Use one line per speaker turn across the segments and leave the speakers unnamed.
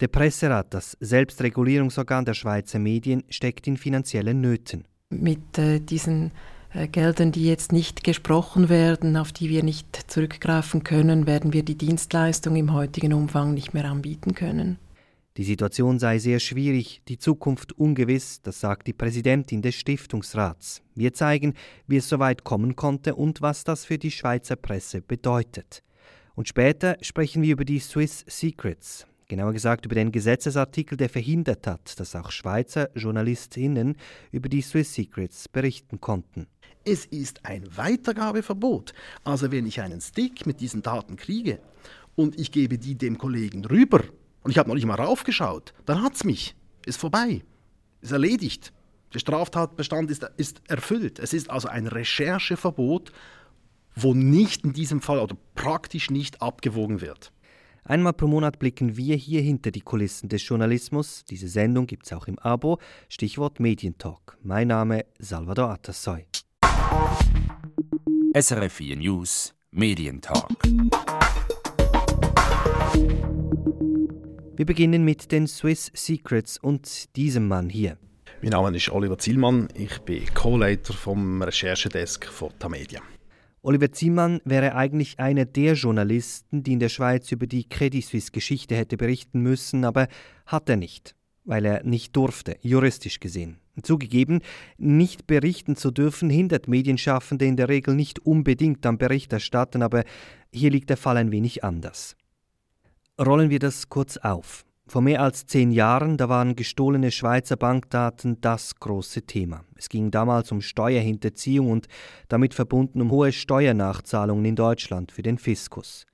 Der Presserat, das Selbstregulierungsorgan der Schweizer Medien, steckt in finanziellen Nöten.
Mit äh, diesen äh, Geldern, die jetzt nicht gesprochen werden, auf die wir nicht zurückgreifen können, werden wir die Dienstleistung im heutigen Umfang nicht mehr anbieten können.
Die Situation sei sehr schwierig, die Zukunft ungewiss, das sagt die Präsidentin des Stiftungsrats. Wir zeigen, wie es so weit kommen konnte und was das für die Schweizer Presse bedeutet. Und später sprechen wir über die Swiss Secrets, genauer gesagt über den Gesetzesartikel, der verhindert hat, dass auch Schweizer Journalistinnen über die Swiss Secrets berichten konnten.
Es ist ein Weitergabeverbot. Also wenn ich einen Stick mit diesen Daten kriege und ich gebe die dem Kollegen rüber und ich habe noch nicht mal raufgeschaut, dann hat es mich. Ist vorbei. Ist erledigt. Der Straftatbestand ist, ist erfüllt. Es ist also ein Rechercheverbot, wo nicht in diesem Fall oder praktisch nicht abgewogen wird.
Einmal pro Monat blicken wir hier hinter die Kulissen des Journalismus. Diese Sendung gibt es auch im Abo. Stichwort Medientalk. Mein Name Salvador Atassoy.
SRF 4 News Medientalk.
Wir beginnen mit den Swiss Secrets und diesem Mann hier.
Mein Name ist Oliver Zielmann, ich bin Co-Leiter vom Recherchedesk von Tamedia.
Oliver Zielmann wäre eigentlich einer der Journalisten, die in der Schweiz über die Credit Suisse Geschichte hätte berichten müssen, aber hat er nicht, weil er nicht durfte, juristisch gesehen. Zugegeben, nicht berichten zu dürfen hindert Medienschaffende in der Regel nicht unbedingt am Berichterstatten, aber hier liegt der Fall ein wenig anders. Rollen wir das kurz auf. Vor mehr als zehn Jahren, da waren gestohlene Schweizer Bankdaten das große Thema. Es ging damals um Steuerhinterziehung und damit verbunden um hohe Steuernachzahlungen in Deutschland für den Fiskus.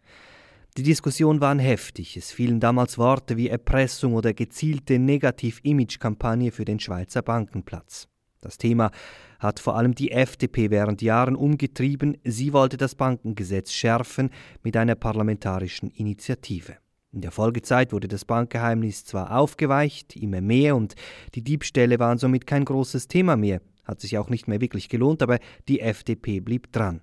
Die Diskussionen waren heftig. Es fielen damals Worte wie Erpressung oder gezielte Negativ-Image-Kampagne für den Schweizer Bankenplatz. Das Thema hat vor allem die FDP während Jahren umgetrieben. Sie wollte das Bankengesetz schärfen mit einer parlamentarischen Initiative. In der Folgezeit wurde das Bankgeheimnis zwar aufgeweicht, immer mehr, und die Diebstähle waren somit kein großes Thema mehr, hat sich auch nicht mehr wirklich gelohnt, aber die FDP blieb dran.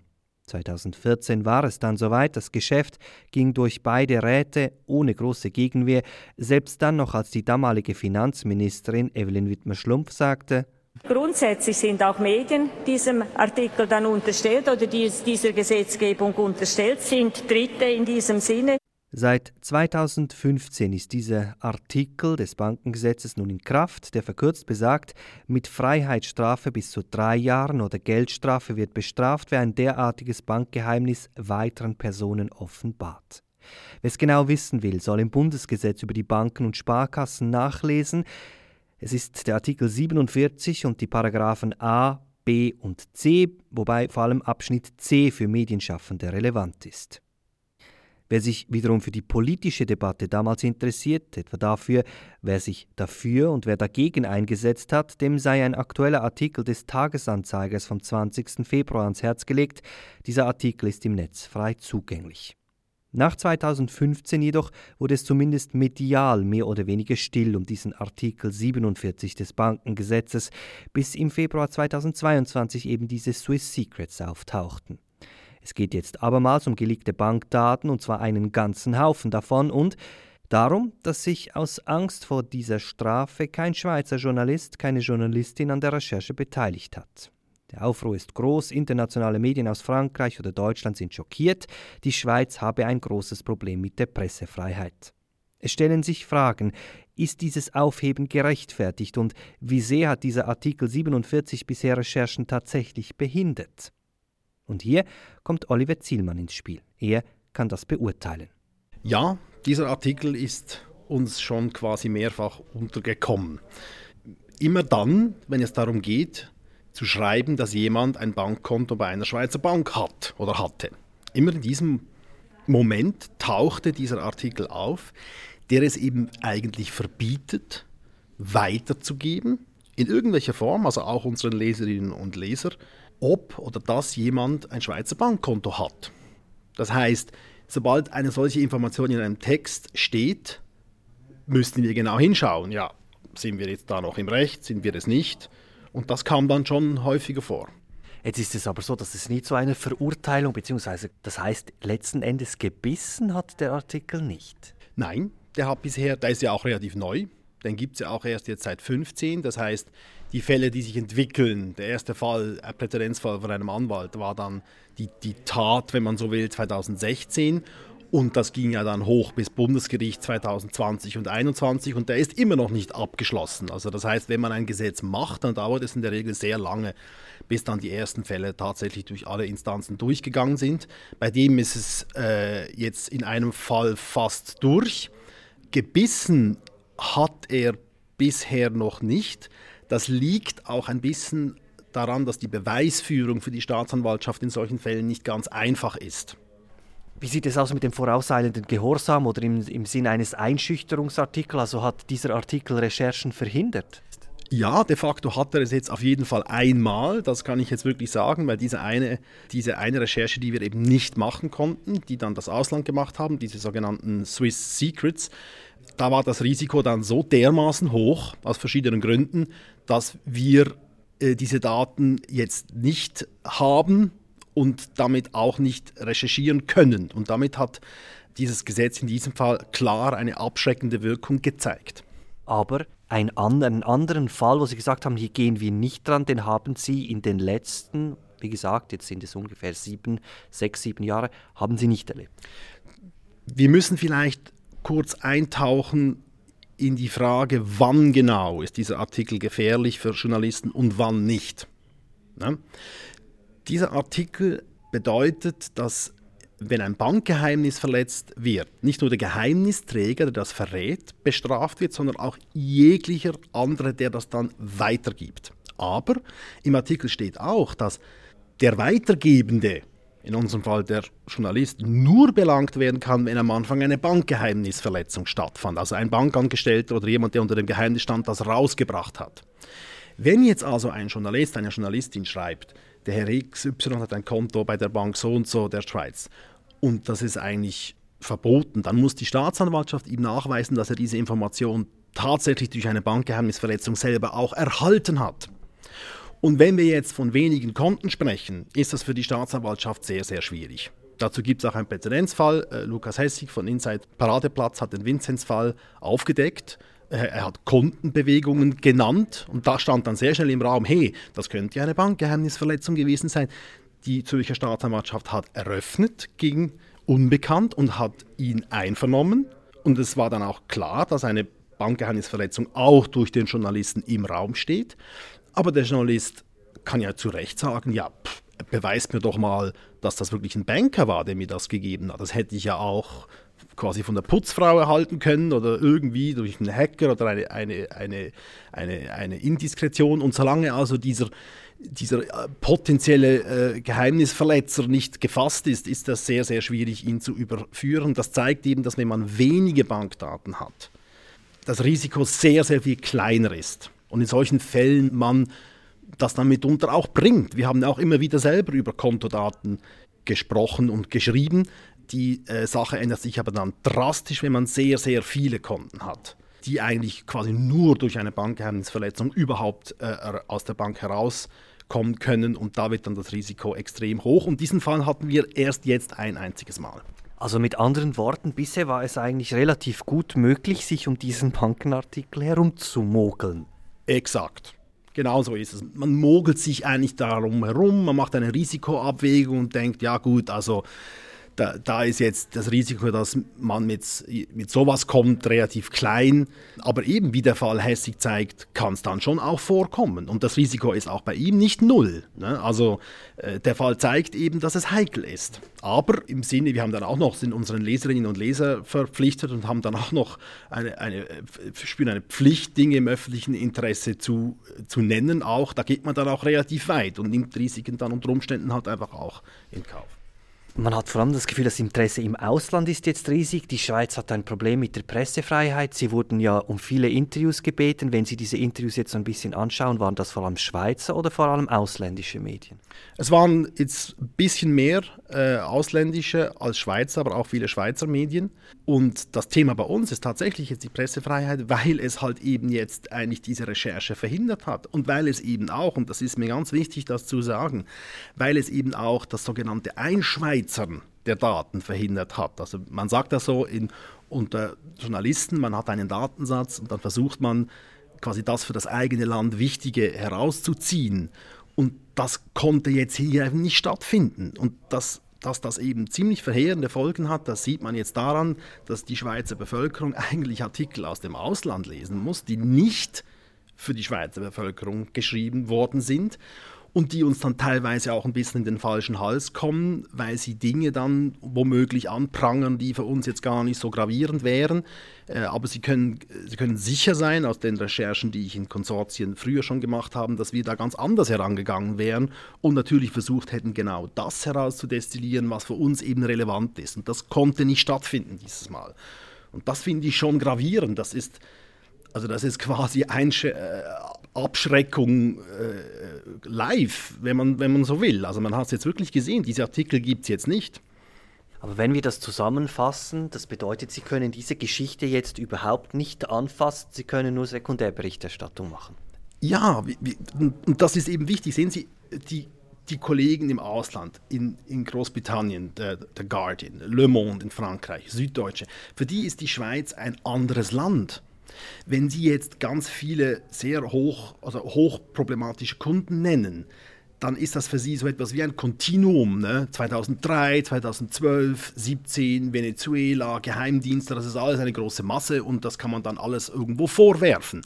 2014 war es dann soweit, das Geschäft ging durch beide Räte ohne große Gegenwehr, selbst dann noch als die damalige Finanzministerin Evelyn Wittmer-Schlumpf sagte,
Grundsätzlich sind auch Medien diesem Artikel dann unterstellt oder dieser Gesetzgebung unterstellt, sind Dritte in diesem Sinne.
Seit 2015 ist dieser Artikel des Bankengesetzes nun in Kraft, der verkürzt besagt, mit Freiheitsstrafe bis zu drei Jahren oder Geldstrafe wird bestraft, wer ein derartiges Bankgeheimnis weiteren Personen offenbart. Wer es genau wissen will, soll im Bundesgesetz über die Banken und Sparkassen nachlesen. Es ist der Artikel 47 und die Paragraphen A, B und C, wobei vor allem Abschnitt C für Medienschaffende relevant ist. Wer sich wiederum für die politische Debatte damals interessiert, etwa dafür, wer sich dafür und wer dagegen eingesetzt hat, dem sei ein aktueller Artikel des Tagesanzeigers vom 20. Februar ans Herz gelegt. Dieser Artikel ist im Netz frei zugänglich. Nach 2015 jedoch wurde es zumindest medial mehr oder weniger still um diesen Artikel 47 des Bankengesetzes, bis im Februar 2022 eben diese Swiss Secrets auftauchten. Es geht jetzt abermals um geleakte Bankdaten und zwar einen ganzen Haufen davon und darum, dass sich aus Angst vor dieser Strafe kein Schweizer Journalist, keine Journalistin an der Recherche beteiligt hat. Der Aufruhr ist groß, internationale Medien aus Frankreich oder Deutschland sind schockiert, die Schweiz habe ein großes Problem mit der Pressefreiheit. Es stellen sich Fragen, ist dieses Aufheben gerechtfertigt und wie sehr hat dieser Artikel 47 bisher Recherchen tatsächlich behindert? Und hier kommt Oliver Zielmann ins Spiel. Er kann das beurteilen.
Ja, dieser Artikel ist uns schon quasi mehrfach untergekommen. Immer dann, wenn es darum geht, zu schreiben, dass jemand ein Bankkonto bei einer Schweizer Bank hat oder hatte. Immer in diesem Moment tauchte dieser Artikel auf, der es eben eigentlich verbietet, weiterzugeben, in irgendwelcher Form, also auch unseren Leserinnen und Lesern, ob oder dass jemand ein Schweizer Bankkonto hat. Das heißt, sobald eine solche Information in einem Text steht, müssten wir genau hinschauen. Ja, sind wir jetzt da noch im Recht, sind wir es nicht? Und das kam dann schon häufiger vor.
Jetzt ist es aber so, dass es nicht so eine Verurteilung, beziehungsweise das heißt, letzten Endes gebissen hat der Artikel nicht.
Nein, der hat bisher, der ist ja auch relativ neu, den gibt es ja auch erst jetzt seit 15. Das heißt, die Fälle, die sich entwickeln, der erste Fall, ein Präzedenzfall von einem Anwalt, war dann die, die Tat, wenn man so will, 2016. Und das ging ja dann hoch bis Bundesgericht 2020 und 2021 und der ist immer noch nicht abgeschlossen. Also das heißt, wenn man ein Gesetz macht, dann dauert es in der Regel sehr lange, bis dann die ersten Fälle tatsächlich durch alle Instanzen durchgegangen sind. Bei dem ist es äh, jetzt in einem Fall fast durch. Gebissen hat er bisher noch nicht. Das liegt auch ein bisschen daran, dass die Beweisführung für die Staatsanwaltschaft in solchen Fällen nicht ganz einfach ist.
Wie sieht es aus mit dem vorauseilenden Gehorsam oder im, im Sinn eines Einschüchterungsartikels? Also hat dieser Artikel Recherchen verhindert?
Ja, de facto hat er es jetzt auf jeden Fall einmal, das kann ich jetzt wirklich sagen, weil diese eine, diese eine Recherche, die wir eben nicht machen konnten, die dann das Ausland gemacht haben, diese sogenannten Swiss Secrets, da war das Risiko dann so dermaßen hoch, aus verschiedenen Gründen, dass wir äh, diese Daten jetzt nicht haben und damit auch nicht recherchieren können. Und damit hat dieses Gesetz in diesem Fall klar eine abschreckende Wirkung gezeigt.
Aber einen anderen, anderen Fall, wo Sie gesagt haben, hier gehen wir nicht dran, den haben Sie in den letzten, wie gesagt, jetzt sind es ungefähr sieben, sechs, sieben Jahre, haben Sie nicht erlebt.
Wir müssen vielleicht kurz eintauchen in die Frage, wann genau ist dieser Artikel gefährlich für Journalisten und wann nicht. Ja? Dieser Artikel bedeutet, dass wenn ein Bankgeheimnis verletzt wird, nicht nur der Geheimnisträger, der das verrät, bestraft wird, sondern auch jeglicher andere, der das dann weitergibt. Aber im Artikel steht auch, dass der Weitergebende in unserem Fall der Journalist, nur belangt werden kann, wenn am Anfang eine Bankgeheimnisverletzung stattfand. Also ein Bankangestellter oder jemand, der unter dem Geheimnis stand, das rausgebracht hat. Wenn jetzt also ein Journalist, eine Journalistin schreibt, der Herr XY hat ein Konto bei der Bank so und so der Schweiz und das ist eigentlich verboten, dann muss die Staatsanwaltschaft ihm nachweisen, dass er diese Information tatsächlich durch eine Bankgeheimnisverletzung selber auch erhalten hat. Und wenn wir jetzt von wenigen Konten sprechen, ist das für die Staatsanwaltschaft sehr, sehr schwierig. Dazu gibt es auch einen Präzedenzfall. Äh, Lukas Hessig von Inside Paradeplatz hat den Vinzenz-Fall aufgedeckt. Äh, er hat Kontenbewegungen genannt und da stand dann sehr schnell im Raum, hey, das könnte ja eine Bankgeheimnisverletzung gewesen sein. Die Zürcher Staatsanwaltschaft hat eröffnet gegen Unbekannt und hat ihn einvernommen. Und es war dann auch klar, dass eine Bankgeheimnisverletzung auch durch den Journalisten im Raum steht. Aber der Journalist kann ja zu Recht sagen, ja, pff, beweist mir doch mal, dass das wirklich ein Banker war, der mir das gegeben hat. Das hätte ich ja auch quasi von der Putzfrau erhalten können oder irgendwie durch einen Hacker oder eine, eine, eine, eine, eine Indiskretion. Und solange also dieser, dieser äh, potenzielle äh, Geheimnisverletzer nicht gefasst ist, ist das sehr, sehr schwierig, ihn zu überführen. Das zeigt eben, dass wenn man wenige Bankdaten hat, das Risiko sehr, sehr viel kleiner ist. Und in solchen Fällen man das dann mitunter auch bringt. Wir haben auch immer wieder selber über Kontodaten gesprochen und geschrieben. Die äh, Sache ändert sich aber dann drastisch, wenn man sehr, sehr viele Konten hat, die eigentlich quasi nur durch eine Bankgeheimnisverletzung überhaupt äh, aus der Bank herauskommen können. Und da wird dann das Risiko extrem hoch. Und diesen Fall hatten wir erst jetzt ein einziges Mal.
Also mit anderen Worten, bisher war es eigentlich relativ gut möglich, sich um diesen Bankenartikel herumzumogeln.
Exakt. Genau so ist es. Man mogelt sich eigentlich darum herum, man macht eine Risikoabwägung und denkt, ja gut, also da, da, ist jetzt das Risiko, dass man mit, mit sowas kommt, relativ klein. Aber eben, wie der Fall Hessig zeigt, kann es dann schon auch vorkommen. Und das Risiko ist auch bei ihm nicht null. Ne? Also äh, der Fall zeigt eben, dass es heikel ist. Aber im Sinne, wir haben dann auch noch, sind unseren Leserinnen und Leser verpflichtet und haben dann auch noch eine, eine, äh, spüren eine Pflicht, Dinge im öffentlichen Interesse zu, zu nennen. Auch da geht man dann auch relativ weit und nimmt Risiken dann unter Umständen halt einfach auch in Kauf.
Man hat vor allem das Gefühl, das Interesse im Ausland ist jetzt riesig. Die Schweiz hat ein Problem mit der Pressefreiheit. Sie wurden ja um viele Interviews gebeten. Wenn Sie diese Interviews jetzt so ein bisschen anschauen, waren das vor allem Schweizer oder vor allem ausländische Medien?
Es waren jetzt ein bisschen mehr äh, ausländische als Schweizer, aber auch viele Schweizer Medien. Und das Thema bei uns ist tatsächlich jetzt die Pressefreiheit, weil es halt eben jetzt eigentlich diese Recherche verhindert hat. Und weil es eben auch, und das ist mir ganz wichtig, das zu sagen, weil es eben auch das sogenannte Einschweizern der Daten verhindert hat. Also man sagt das so in unter Journalisten, man hat einen Datensatz und dann versucht man quasi das für das eigene Land Wichtige herauszuziehen. Und das konnte jetzt hier eben nicht stattfinden. Und das dass das eben ziemlich verheerende Folgen hat, das sieht man jetzt daran, dass die Schweizer Bevölkerung eigentlich Artikel aus dem Ausland lesen muss, die nicht für die Schweizer Bevölkerung geschrieben worden sind und die uns dann teilweise auch ein bisschen in den falschen Hals kommen, weil sie Dinge dann womöglich anprangern, die für uns jetzt gar nicht so gravierend wären. Äh, aber sie können, sie können sicher sein, aus den Recherchen, die ich in Konsortien früher schon gemacht habe, dass wir da ganz anders herangegangen wären und natürlich versucht hätten, genau das herauszudestillieren, was für uns eben relevant ist. Und das konnte nicht stattfinden dieses Mal. Und das finde ich schon gravierend. Das ist, also das ist quasi ein, äh, Abschreckung äh, live, wenn man, wenn man so will. Also man hat es jetzt wirklich gesehen, diese Artikel gibt es jetzt nicht.
Aber wenn wir das zusammenfassen, das bedeutet, Sie können diese Geschichte jetzt überhaupt nicht anfassen, Sie können nur Sekundärberichterstattung machen.
Ja, und das ist eben wichtig. Sehen Sie, die, die Kollegen im Ausland, in, in Großbritannien, der, der Guardian, Le Monde in Frankreich, Süddeutsche, für die ist die Schweiz ein anderes Land. Wenn Sie jetzt ganz viele sehr hoch, also hochproblematische Kunden nennen, dann ist das für Sie so etwas wie ein Kontinuum. Ne? 2003, 2012, 17, Venezuela, Geheimdienste, das ist alles eine große Masse und das kann man dann alles irgendwo vorwerfen.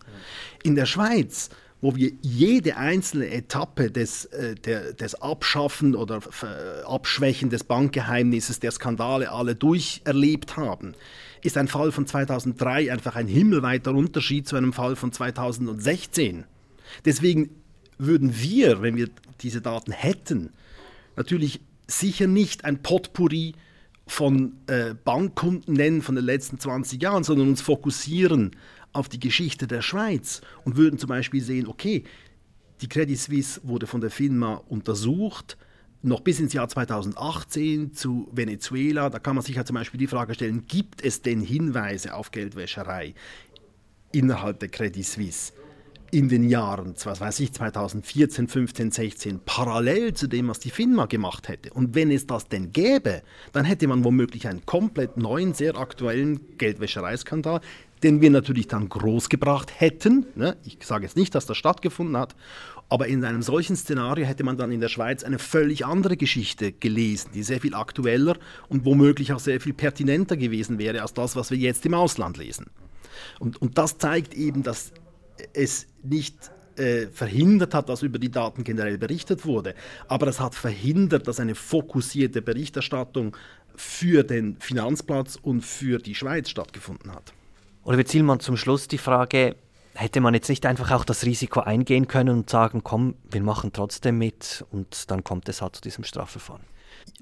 In der Schweiz wo wir jede einzelne Etappe des, äh, der, des Abschaffen oder äh, Abschwächen des Bankgeheimnisses, der Skandale alle durcherlebt haben, ist ein Fall von 2003 einfach ein himmelweiter Unterschied zu einem Fall von 2016. Deswegen würden wir, wenn wir diese Daten hätten, natürlich sicher nicht ein Potpourri von äh, Bankkunden nennen von den letzten 20 Jahren, sondern uns fokussieren auf die Geschichte der Schweiz und würden zum Beispiel sehen, okay, die Credit Suisse wurde von der FINMA untersucht, noch bis ins Jahr 2018 zu Venezuela. Da kann man sich ja zum Beispiel die Frage stellen, gibt es denn Hinweise auf Geldwäscherei innerhalb der Credit Suisse? in den Jahren, was weiß ich, 2014, 15, 16, parallel zu dem, was die FINMA gemacht hätte. Und wenn es das denn gäbe, dann hätte man womöglich einen komplett neuen, sehr aktuellen Geldwäschereiskandal, den wir natürlich dann großgebracht hätten. Ne? Ich sage jetzt nicht, dass das stattgefunden hat, aber in einem solchen Szenario hätte man dann in der Schweiz eine völlig andere Geschichte gelesen, die sehr viel aktueller und womöglich auch sehr viel pertinenter gewesen wäre als das, was wir jetzt im Ausland lesen. Und, und das zeigt eben, dass es nicht äh, verhindert hat, dass über die Daten generell berichtet wurde, aber es hat verhindert, dass eine fokussierte Berichterstattung für den Finanzplatz und für die Schweiz stattgefunden hat.
Oliver Zielmann, zum Schluss die Frage, hätte man jetzt nicht einfach auch das Risiko eingehen können und sagen, komm, wir machen trotzdem mit und dann kommt es halt zu diesem Strafverfahren?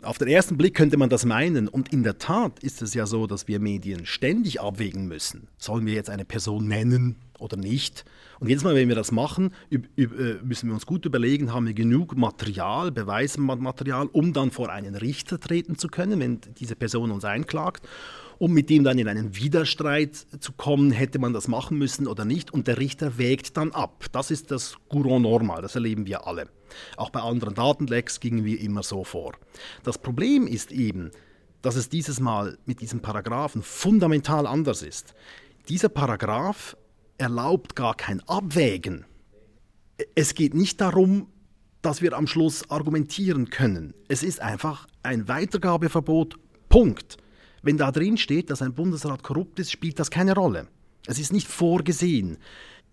Auf den ersten Blick könnte man das meinen. Und in der Tat ist es ja so, dass wir Medien ständig abwägen müssen. Sollen wir jetzt eine Person nennen oder nicht? Und jedes Mal, wenn wir das machen, äh, müssen wir uns gut überlegen, haben wir genug Material, Beweismaterial, um dann vor einen Richter treten zu können, wenn diese Person uns einklagt um mit ihm dann in einen Widerstreit zu kommen, hätte man das machen müssen oder nicht. Und der Richter wägt dann ab. Das ist das Courant normal, das erleben wir alle. Auch bei anderen Datenlecks gingen wir immer so vor. Das Problem ist eben, dass es dieses Mal mit diesem Paragraphen fundamental anders ist. Dieser Paragraph erlaubt gar kein Abwägen. Es geht nicht darum, dass wir am Schluss argumentieren können. Es ist einfach ein Weitergabeverbot. Punkt. Wenn da drin steht, dass ein Bundesrat korrupt ist, spielt das keine Rolle. Es ist nicht vorgesehen.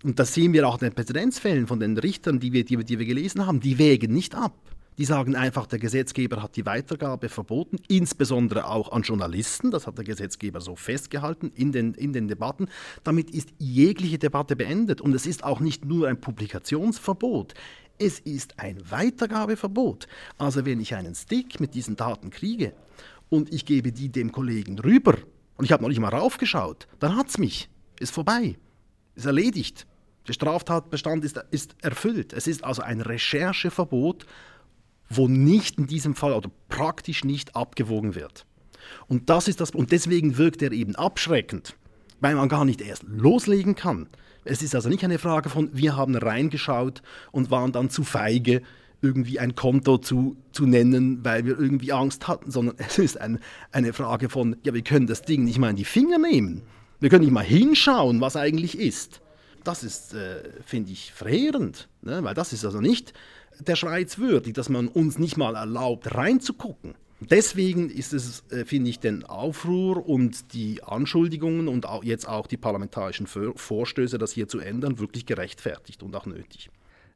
Und das sehen wir auch in den Präzedenzfällen von den Richtern, die wir, die, die wir gelesen haben. Die wägen nicht ab. Die sagen einfach, der Gesetzgeber hat die Weitergabe verboten, insbesondere auch an Journalisten. Das hat der Gesetzgeber so festgehalten in den, in den Debatten. Damit ist jegliche Debatte beendet. Und es ist auch nicht nur ein Publikationsverbot. Es ist ein Weitergabeverbot. Also wenn ich einen Stick mit diesen Daten kriege und ich gebe die dem Kollegen rüber und ich habe noch nicht mal raufgeschaut, dann hat es mich. Ist vorbei. Ist erledigt. Der Straftatbestand ist, ist erfüllt. Es ist also ein Rechercheverbot, wo nicht in diesem Fall oder praktisch nicht abgewogen wird. Und das ist das und deswegen wirkt er eben abschreckend, weil man gar nicht erst loslegen kann. Es ist also nicht eine Frage von wir haben reingeschaut und waren dann zu feige irgendwie ein Konto zu, zu nennen, weil wir irgendwie Angst hatten, sondern es ist ein, eine Frage von, ja, wir können das Ding nicht mal in die Finger nehmen. Wir können nicht mal hinschauen, was eigentlich ist. Das ist, äh, finde ich, verheerend, ne? weil das ist also nicht der Schweiz würdig, dass man uns nicht mal erlaubt, reinzugucken. Deswegen ist es, äh, finde ich, den Aufruhr und die Anschuldigungen und auch jetzt auch die parlamentarischen Vorstöße, das hier zu ändern, wirklich gerechtfertigt und auch nötig.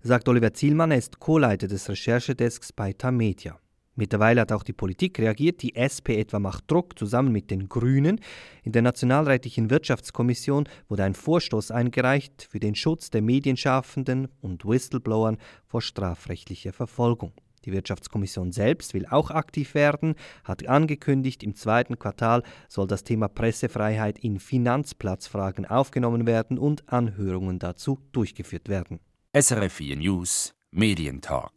Sagt Oliver Zielmann, er ist Co-Leiter des Recherchedesks bei Tamedia. Mittlerweile hat auch die Politik reagiert. Die SP etwa macht Druck zusammen mit den Grünen. In der Nationalrätlichen Wirtschaftskommission wurde ein Vorstoß eingereicht für den Schutz der Medienschaffenden und Whistleblowern vor strafrechtlicher Verfolgung. Die Wirtschaftskommission selbst will auch aktiv werden, hat angekündigt, im zweiten Quartal soll das Thema Pressefreiheit in Finanzplatzfragen aufgenommen werden und Anhörungen dazu durchgeführt werden.
SRF 4 News Medientalk.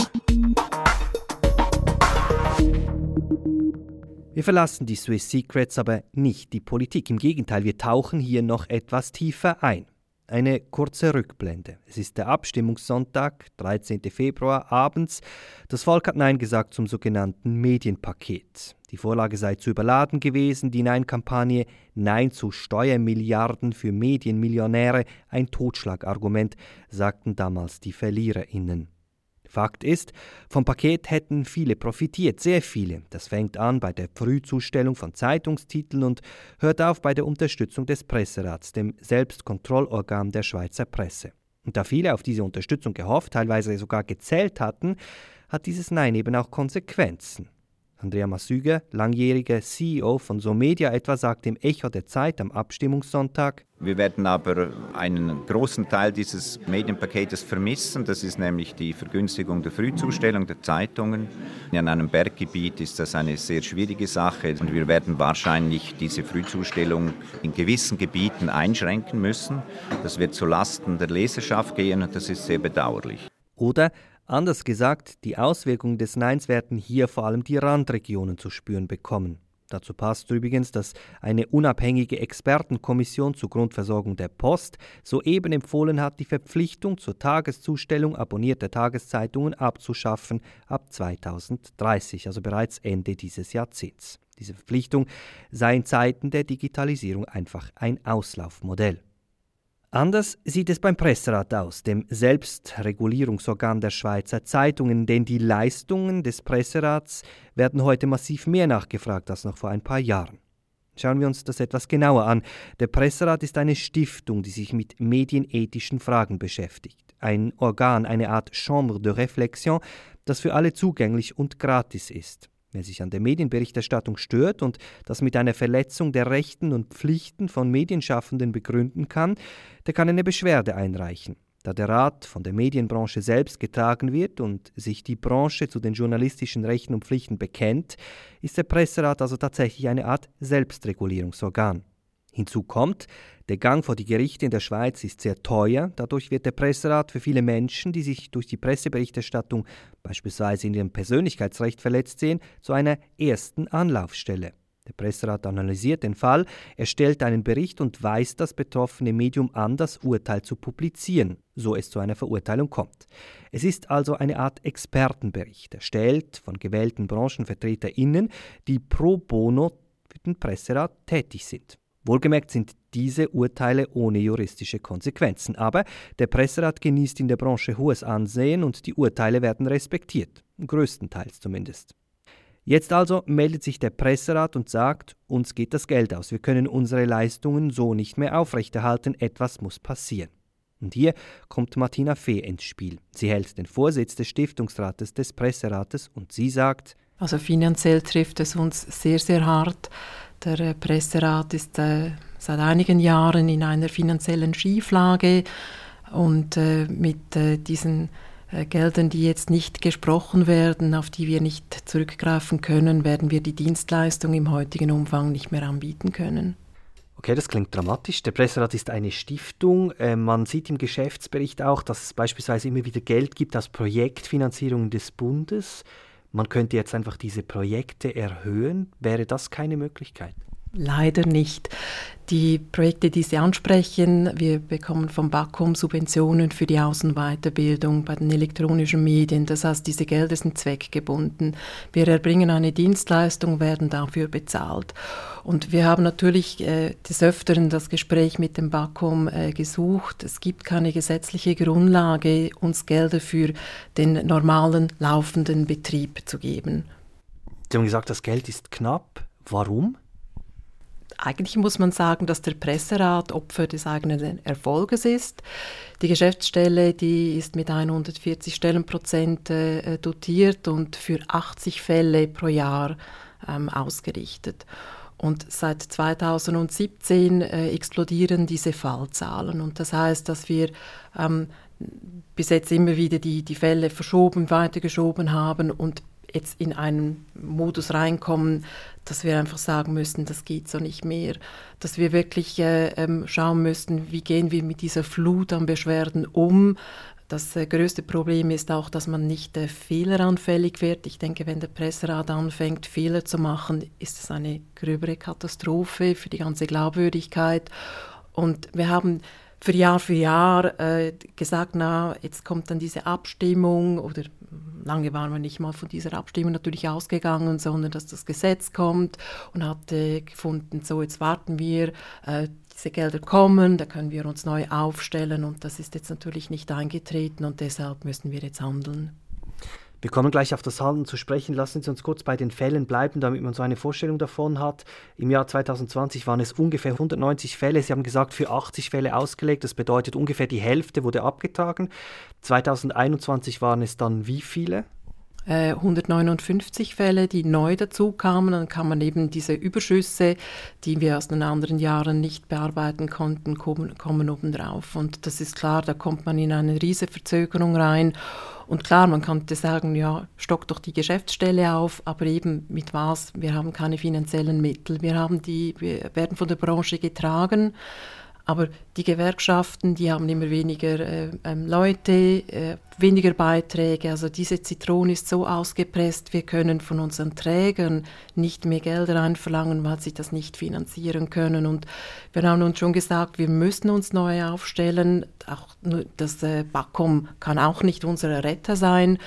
Wir verlassen die Swiss Secrets aber nicht die Politik. Im Gegenteil, wir tauchen hier noch etwas tiefer ein. Eine kurze Rückblende. Es ist der Abstimmungssonntag, 13. Februar abends. Das Volk hat Nein gesagt zum sogenannten Medienpaket. Die Vorlage sei zu überladen gewesen, die Nein-Kampagne Nein zu Steuermilliarden für Medienmillionäre ein Totschlagargument, sagten damals die VerliererInnen. Fakt ist, vom Paket hätten viele profitiert, sehr viele. Das fängt an bei der Frühzustellung von Zeitungstiteln und hört auf bei der Unterstützung des Presserats, dem Selbstkontrollorgan der Schweizer Presse. Und da viele auf diese Unterstützung gehofft, teilweise sogar gezählt hatten, hat dieses Nein eben auch Konsequenzen. Andrea Massüger, langjähriger CEO von Somedia etwa, sagt im Echo der Zeit am Abstimmungssonntag,
wir werden aber einen großen Teil dieses Medienpaketes vermissen. Das ist nämlich die Vergünstigung der Frühzustellung der Zeitungen. In einem Berggebiet ist das eine sehr schwierige Sache und wir werden wahrscheinlich diese Frühzustellung in gewissen Gebieten einschränken müssen. Das wird zulasten der Leserschaft gehen und das ist sehr bedauerlich.
Oder Anders gesagt, die Auswirkungen des Neins werden hier vor allem die Randregionen zu spüren bekommen. Dazu passt übrigens, dass eine unabhängige Expertenkommission zur Grundversorgung der Post soeben empfohlen hat, die Verpflichtung zur Tageszustellung abonnierter Tageszeitungen abzuschaffen ab 2030, also bereits Ende dieses Jahrzehnts. Diese Verpflichtung sei in Zeiten der Digitalisierung einfach ein Auslaufmodell. Anders sieht es beim Presserat aus, dem Selbstregulierungsorgan der Schweizer Zeitungen, denn die Leistungen des Presserats werden heute massiv mehr nachgefragt als noch vor ein paar Jahren. Schauen wir uns das etwas genauer an. Der Presserat ist eine Stiftung, die sich mit medienethischen Fragen beschäftigt. Ein Organ, eine Art Chambre de Réflexion, das für alle zugänglich und gratis ist. Wer sich an der Medienberichterstattung stört und das mit einer Verletzung der Rechten und Pflichten von Medienschaffenden begründen kann, der kann eine Beschwerde einreichen. Da der Rat von der Medienbranche selbst getragen wird und sich die Branche zu den journalistischen Rechten und Pflichten bekennt, ist der Presserat also tatsächlich eine Art Selbstregulierungsorgan. Hinzu kommt, der Gang vor die Gerichte in der Schweiz ist sehr teuer, dadurch wird der Presserat für viele Menschen, die sich durch die Presseberichterstattung beispielsweise in ihrem Persönlichkeitsrecht verletzt sehen, zu einer ersten Anlaufstelle. Der Presserat analysiert den Fall, erstellt einen Bericht und weist das betroffene Medium an, das Urteil zu publizieren, so es zu einer Verurteilung kommt. Es ist also eine Art Expertenbericht, erstellt von gewählten BranchenvertreterInnen, die pro bono für den Presserat tätig sind. Wohlgemerkt sind diese Urteile ohne juristische Konsequenzen, aber der Presserat genießt in der Branche hohes Ansehen und die Urteile werden respektiert, größtenteils zumindest. Jetzt also meldet sich der Presserat und sagt, uns geht das Geld aus, wir können unsere Leistungen so nicht mehr aufrechterhalten, etwas muss passieren. Und hier kommt Martina Fee ins Spiel. Sie hält den Vorsitz des Stiftungsrates des Presserates und sie sagt,
also finanziell trifft es uns sehr, sehr hart. Der äh, Presserat ist äh, seit einigen Jahren in einer finanziellen Schieflage und äh, mit äh, diesen äh, Geldern, die jetzt nicht gesprochen werden, auf die wir nicht zurückgreifen können, werden wir die Dienstleistung im heutigen Umfang nicht mehr anbieten können.
Okay, das klingt dramatisch. Der Presserat ist eine Stiftung. Äh, man sieht im Geschäftsbericht auch, dass es beispielsweise immer wieder Geld gibt aus Projektfinanzierungen des Bundes. Man könnte jetzt einfach diese Projekte erhöhen. Wäre das keine Möglichkeit?
Leider nicht. Die Projekte, die Sie ansprechen, wir bekommen vom BAKOM Subventionen für die Außenweiterbildung bei den elektronischen Medien. Das heißt, diese Gelder sind zweckgebunden. Wir erbringen eine Dienstleistung, werden dafür bezahlt. Und wir haben natürlich äh, des Öfteren das Gespräch mit dem BAKOM äh, gesucht. Es gibt keine gesetzliche Grundlage, uns Gelder für den normalen laufenden Betrieb zu geben.
Sie haben gesagt, das Geld ist knapp. Warum?
Eigentlich muss man sagen, dass der Presserat Opfer des eigenen Erfolges ist. Die Geschäftsstelle, die ist mit 140 Stellenprozent äh, dotiert und für 80 Fälle pro Jahr ähm, ausgerichtet. Und seit 2017 äh, explodieren diese Fallzahlen. Und das heißt, dass wir ähm, bis jetzt immer wieder die, die Fälle verschoben, weitergeschoben haben und jetzt in einen Modus reinkommen, dass wir einfach sagen müssen, das geht so nicht mehr. Dass wir wirklich äh, ähm, schauen müssen, wie gehen wir mit dieser Flut an Beschwerden um. Das äh, größte Problem ist auch, dass man nicht äh, fehleranfällig wird. Ich denke, wenn der Presserat anfängt, Fehler zu machen, ist es eine gröbere Katastrophe für die ganze Glaubwürdigkeit. Und wir haben für Jahr für Jahr äh, gesagt, na, jetzt kommt dann diese Abstimmung oder lange waren wir nicht mal von dieser Abstimmung natürlich ausgegangen, sondern dass das Gesetz kommt und hat äh, gefunden, so jetzt warten wir, äh, diese Gelder kommen, da können wir uns neu aufstellen und das ist jetzt natürlich nicht eingetreten und deshalb müssen wir jetzt handeln.
Wir kommen gleich auf das Handeln zu sprechen. Lassen Sie uns kurz bei den Fällen bleiben, damit man so eine Vorstellung davon hat. Im Jahr 2020 waren es ungefähr 190 Fälle. Sie haben gesagt, für 80 Fälle ausgelegt. Das bedeutet, ungefähr die Hälfte wurde abgetragen. 2021 waren es dann wie viele?
159 äh, Fälle, die neu dazu kamen. Dann kann man eben diese Überschüsse, die wir aus den anderen Jahren nicht bearbeiten konnten, kommen, kommen obendrauf. Und das ist klar, da kommt man in eine riesige Verzögerung rein. Und klar, man könnte sagen, ja, stock doch die Geschäftsstelle auf, aber eben mit was? Wir haben keine finanziellen Mittel. Wir, haben die, wir werden von der Branche getragen. Aber die Gewerkschaften, die haben immer weniger äh, ähm, Leute, äh, weniger Beiträge. Also diese Zitrone ist so ausgepresst, wir können von unseren Trägern nicht mehr Gelder einverlangen, weil sie das nicht finanzieren können. Und wir haben uns schon gesagt, wir müssen uns neu aufstellen. Auch das äh, BAKOM kann auch nicht unser Retter sein.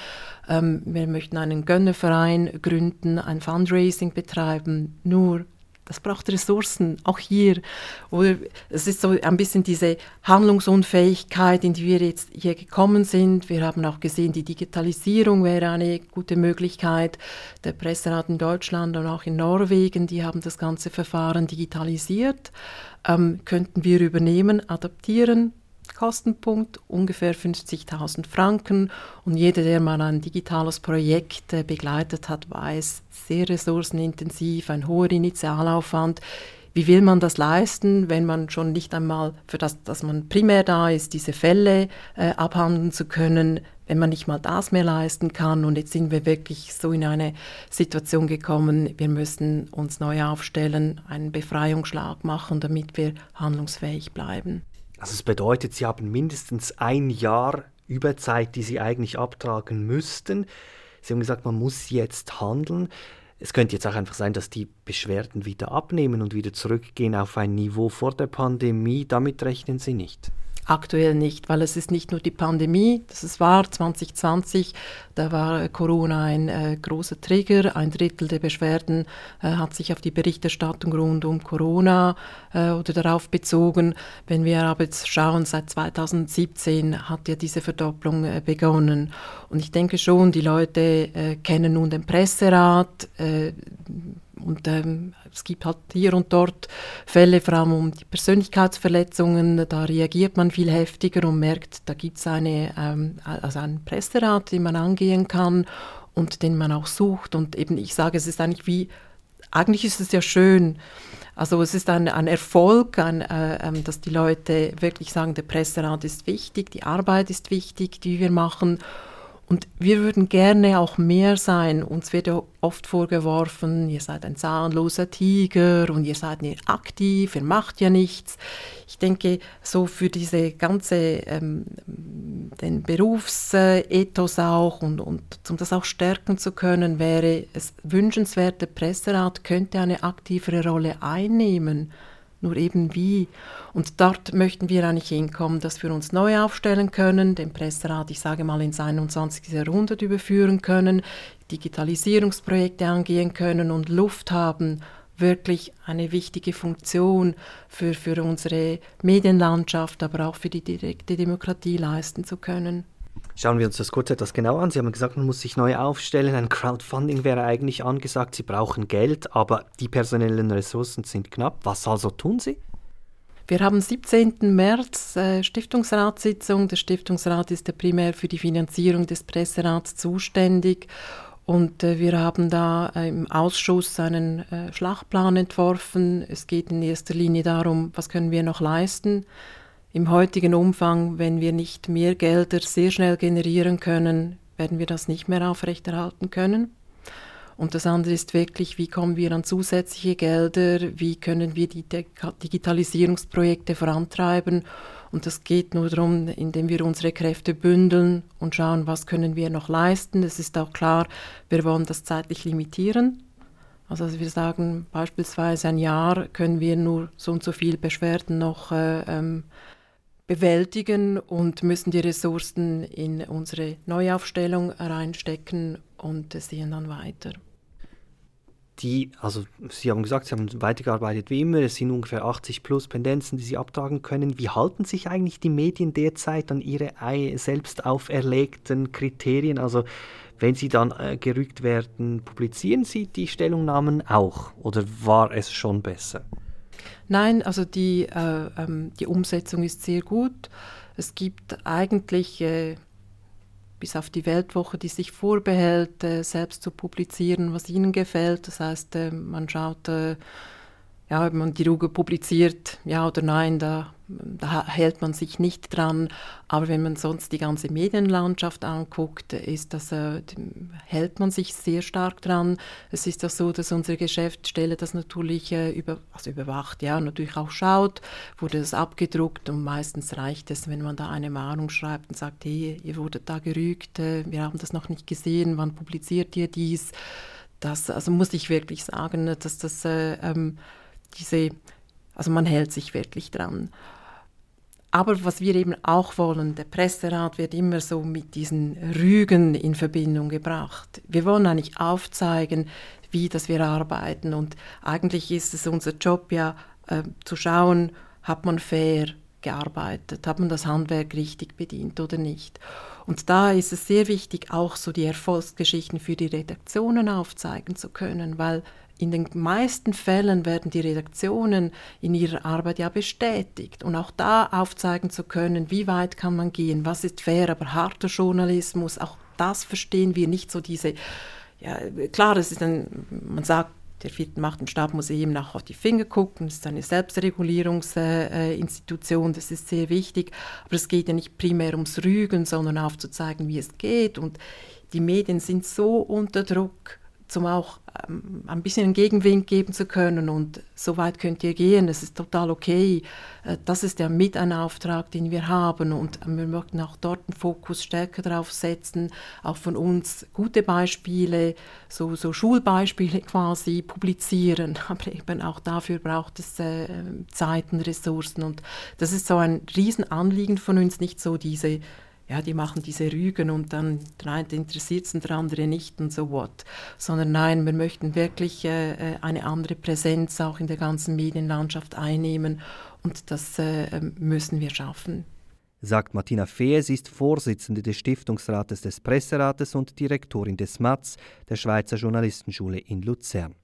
Ähm, wir möchten einen Gönnerverein gründen, ein Fundraising betreiben. Nur das braucht Ressourcen, auch hier. Oder es ist so ein bisschen diese Handlungsunfähigkeit, in die wir jetzt hier gekommen sind. Wir haben auch gesehen, die Digitalisierung wäre eine gute Möglichkeit. Der Presserat in Deutschland und auch in Norwegen, die haben das ganze Verfahren digitalisiert. Ähm, könnten wir übernehmen, adaptieren, Kostenpunkt ungefähr 50.000 Franken. Und jeder, der mal ein digitales Projekt äh, begleitet hat, weiß, sehr ressourcenintensiv, ein hoher Initialaufwand. Wie will man das leisten, wenn man schon nicht einmal für das, dass man primär da ist, diese Fälle äh, abhandeln zu können, wenn man nicht mal das mehr leisten kann? Und jetzt sind wir wirklich so in eine Situation gekommen, wir müssen uns neu aufstellen, einen Befreiungsschlag machen, damit wir handlungsfähig bleiben.
Also es bedeutet, Sie haben mindestens ein Jahr Überzeit, die Sie eigentlich abtragen müssten. Sie haben gesagt, man muss jetzt handeln. Es könnte jetzt auch einfach sein, dass die Beschwerden wieder abnehmen und wieder zurückgehen auf ein Niveau vor der Pandemie. Damit rechnen Sie nicht.
Aktuell nicht, weil es ist nicht nur die Pandemie, das ist wahr, 2020, da war Corona ein äh, großer Trigger. Ein Drittel der Beschwerden äh, hat sich auf die Berichterstattung rund um Corona äh, oder darauf bezogen. Wenn wir aber jetzt schauen, seit 2017 hat ja diese Verdopplung äh, begonnen. Und ich denke schon, die Leute äh, kennen nun den Presserat, äh, und ähm, es gibt halt hier und dort Fälle, vor allem um die Persönlichkeitsverletzungen, da reagiert man viel heftiger und merkt, da gibt es eine, ähm, also einen Presserat, den man angehen kann und den man auch sucht. Und eben, ich sage, es ist eigentlich wie, eigentlich ist es ja schön, also es ist ein, ein Erfolg, ein, äh, ähm, dass die Leute wirklich sagen, der Presserat ist wichtig, die Arbeit ist wichtig, die wir machen. Und wir würden gerne auch mehr sein. Uns wird ja oft vorgeworfen, ihr seid ein zahnloser Tiger und ihr seid nicht aktiv, ihr macht ja nichts. Ich denke, so für diese ganze, ähm, den Berufsethos auch und, und um das auch stärken zu können, wäre es wünschenswert, der Presserat könnte eine aktivere Rolle einnehmen. Nur eben wie. Und dort möchten wir eigentlich hinkommen, dass wir uns neu aufstellen können, den Presserat, ich sage mal, ins 21. Jahrhundert überführen können, Digitalisierungsprojekte angehen können und Luft haben, wirklich eine wichtige Funktion für, für unsere Medienlandschaft, aber auch für die direkte Demokratie leisten zu können.
Schauen wir uns das kurz etwas genau an. Sie haben gesagt, man muss sich neu aufstellen. Ein Crowdfunding wäre eigentlich angesagt. Sie brauchen Geld, aber die personellen Ressourcen sind knapp. Was also tun Sie?
Wir haben 17. März äh, Stiftungsratssitzung. Der Stiftungsrat ist ja primär für die Finanzierung des Presserats zuständig und äh, wir haben da äh, im Ausschuss einen äh, Schlachtplan entworfen. Es geht in erster Linie darum, was können wir noch leisten. Im heutigen Umfang, wenn wir nicht mehr Gelder sehr schnell generieren können, werden wir das nicht mehr aufrechterhalten können. Und das andere ist wirklich, wie kommen wir an zusätzliche Gelder, wie können wir die Digitalisierungsprojekte vorantreiben und das geht nur darum, indem wir unsere Kräfte bündeln und schauen, was können wir noch leisten. Es ist auch klar, wir wollen das zeitlich limitieren. Also wir sagen beispielsweise ein Jahr können wir nur so und so viel Beschwerden noch äh, ähm, bewältigen und müssen die Ressourcen in unsere Neuaufstellung reinstecken und sehen dann weiter
die, also Sie haben gesagt, Sie haben weitergearbeitet wie immer, es sind ungefähr 80 plus Pendenzen, die Sie abtragen können. Wie halten sich eigentlich die Medien derzeit an ihre selbst auferlegten Kriterien? Also wenn sie dann äh, gerügt werden, publizieren Sie die Stellungnahmen auch oder war es schon besser?
Nein, also die, äh, ähm, die Umsetzung ist sehr gut. Es gibt eigentlich äh, bis auf die Weltwoche, die sich vorbehält, äh, selbst zu publizieren, was ihnen gefällt. Das heißt, äh, man schaut, äh, ja, ob man die Ruge publiziert, ja oder nein, da da hält man sich nicht dran. Aber wenn man sonst die ganze Medienlandschaft anguckt, ist das, äh, hält man sich sehr stark dran. Es ist ja so, dass unsere Geschäftsstelle das natürlich äh, über, also überwacht, ja, natürlich auch schaut, wurde das abgedruckt und meistens reicht es, wenn man da eine Mahnung schreibt und sagt, hey, ihr wurdet da gerügt, äh, wir haben das noch nicht gesehen, wann publiziert ihr dies? Das, also muss ich wirklich sagen, dass das äh, ähm, diese, also man hält sich wirklich dran. Aber was wir eben auch wollen, der Presserat wird immer so mit diesen Rügen in Verbindung gebracht. Wir wollen eigentlich aufzeigen, wie das wir arbeiten. Und eigentlich ist es unser Job ja äh, zu schauen, hat man fair gearbeitet, hat man das Handwerk richtig bedient oder nicht. Und da ist es sehr wichtig, auch so die Erfolgsgeschichten für die Redaktionen aufzeigen zu können, weil in den meisten Fällen werden die Redaktionen in ihrer Arbeit ja bestätigt. Und auch da aufzeigen zu können, wie weit kann man gehen, was ist fair, aber harter Journalismus, auch das verstehen wir nicht so diese, ja, klar, es ist ein, man sagt, der vierten Macht und Stab muss eben auch auf die Finger gucken. Das ist eine Selbstregulierungsinstitution, das ist sehr wichtig. Aber es geht ja nicht primär ums Rügen, sondern aufzuzeigen, wie es geht. Und die Medien sind so unter Druck um auch ähm, ein bisschen einen Gegenwind geben zu können und so weit könnt ihr gehen, das ist total okay. Äh, das ist ja mit ein Auftrag, den wir haben und wir möchten auch dort den Fokus stärker darauf setzen, auch von uns gute Beispiele, so, so Schulbeispiele quasi publizieren, aber eben auch dafür braucht es äh, Zeit und Ressourcen und das ist so ein Riesenanliegen von uns, nicht so diese ja, die machen diese Rügen und dann interessiert es und der andere nicht und so what. Sondern nein, wir möchten wirklich äh, äh, eine andere Präsenz auch in der ganzen Medienlandschaft einnehmen und das äh, ähm, müssen wir schaffen.
Sagt Martina Fehr, sie ist Vorsitzende des Stiftungsrates des Presserates und Direktorin des MATS, der Schweizer Journalistenschule in Luzern.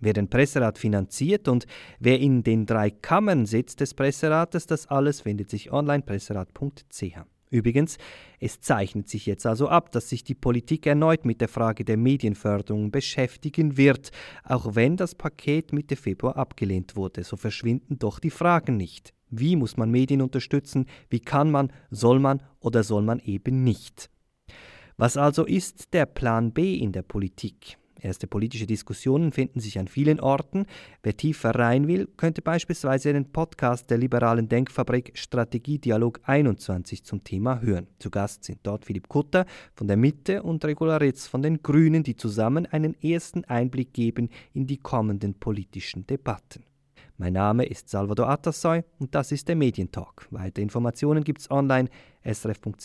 Wer den Presserat finanziert und wer in den drei Kammern sitzt des Presserates, das alles findet sich online presserat.ch. Übrigens, es zeichnet sich jetzt also ab, dass sich die Politik erneut mit der Frage der Medienförderung beschäftigen wird, auch wenn das Paket Mitte Februar abgelehnt wurde, so verschwinden doch die Fragen nicht. Wie muss man Medien unterstützen? Wie kann man, soll man oder soll man eben nicht? Was also ist der Plan B in der Politik? Erste politische Diskussionen finden sich an vielen Orten. Wer tiefer rein will, könnte beispielsweise den Podcast der liberalen Denkfabrik Strategie Dialog 21 zum Thema hören. Zu Gast sind dort Philipp Kutter von der Mitte und Regula Ritz von den Grünen, die zusammen einen ersten Einblick geben in die kommenden politischen Debatten. Mein Name ist Salvador Atassoy und das ist der Medientalk. Weitere Informationen gibt es online srf.ch-audio.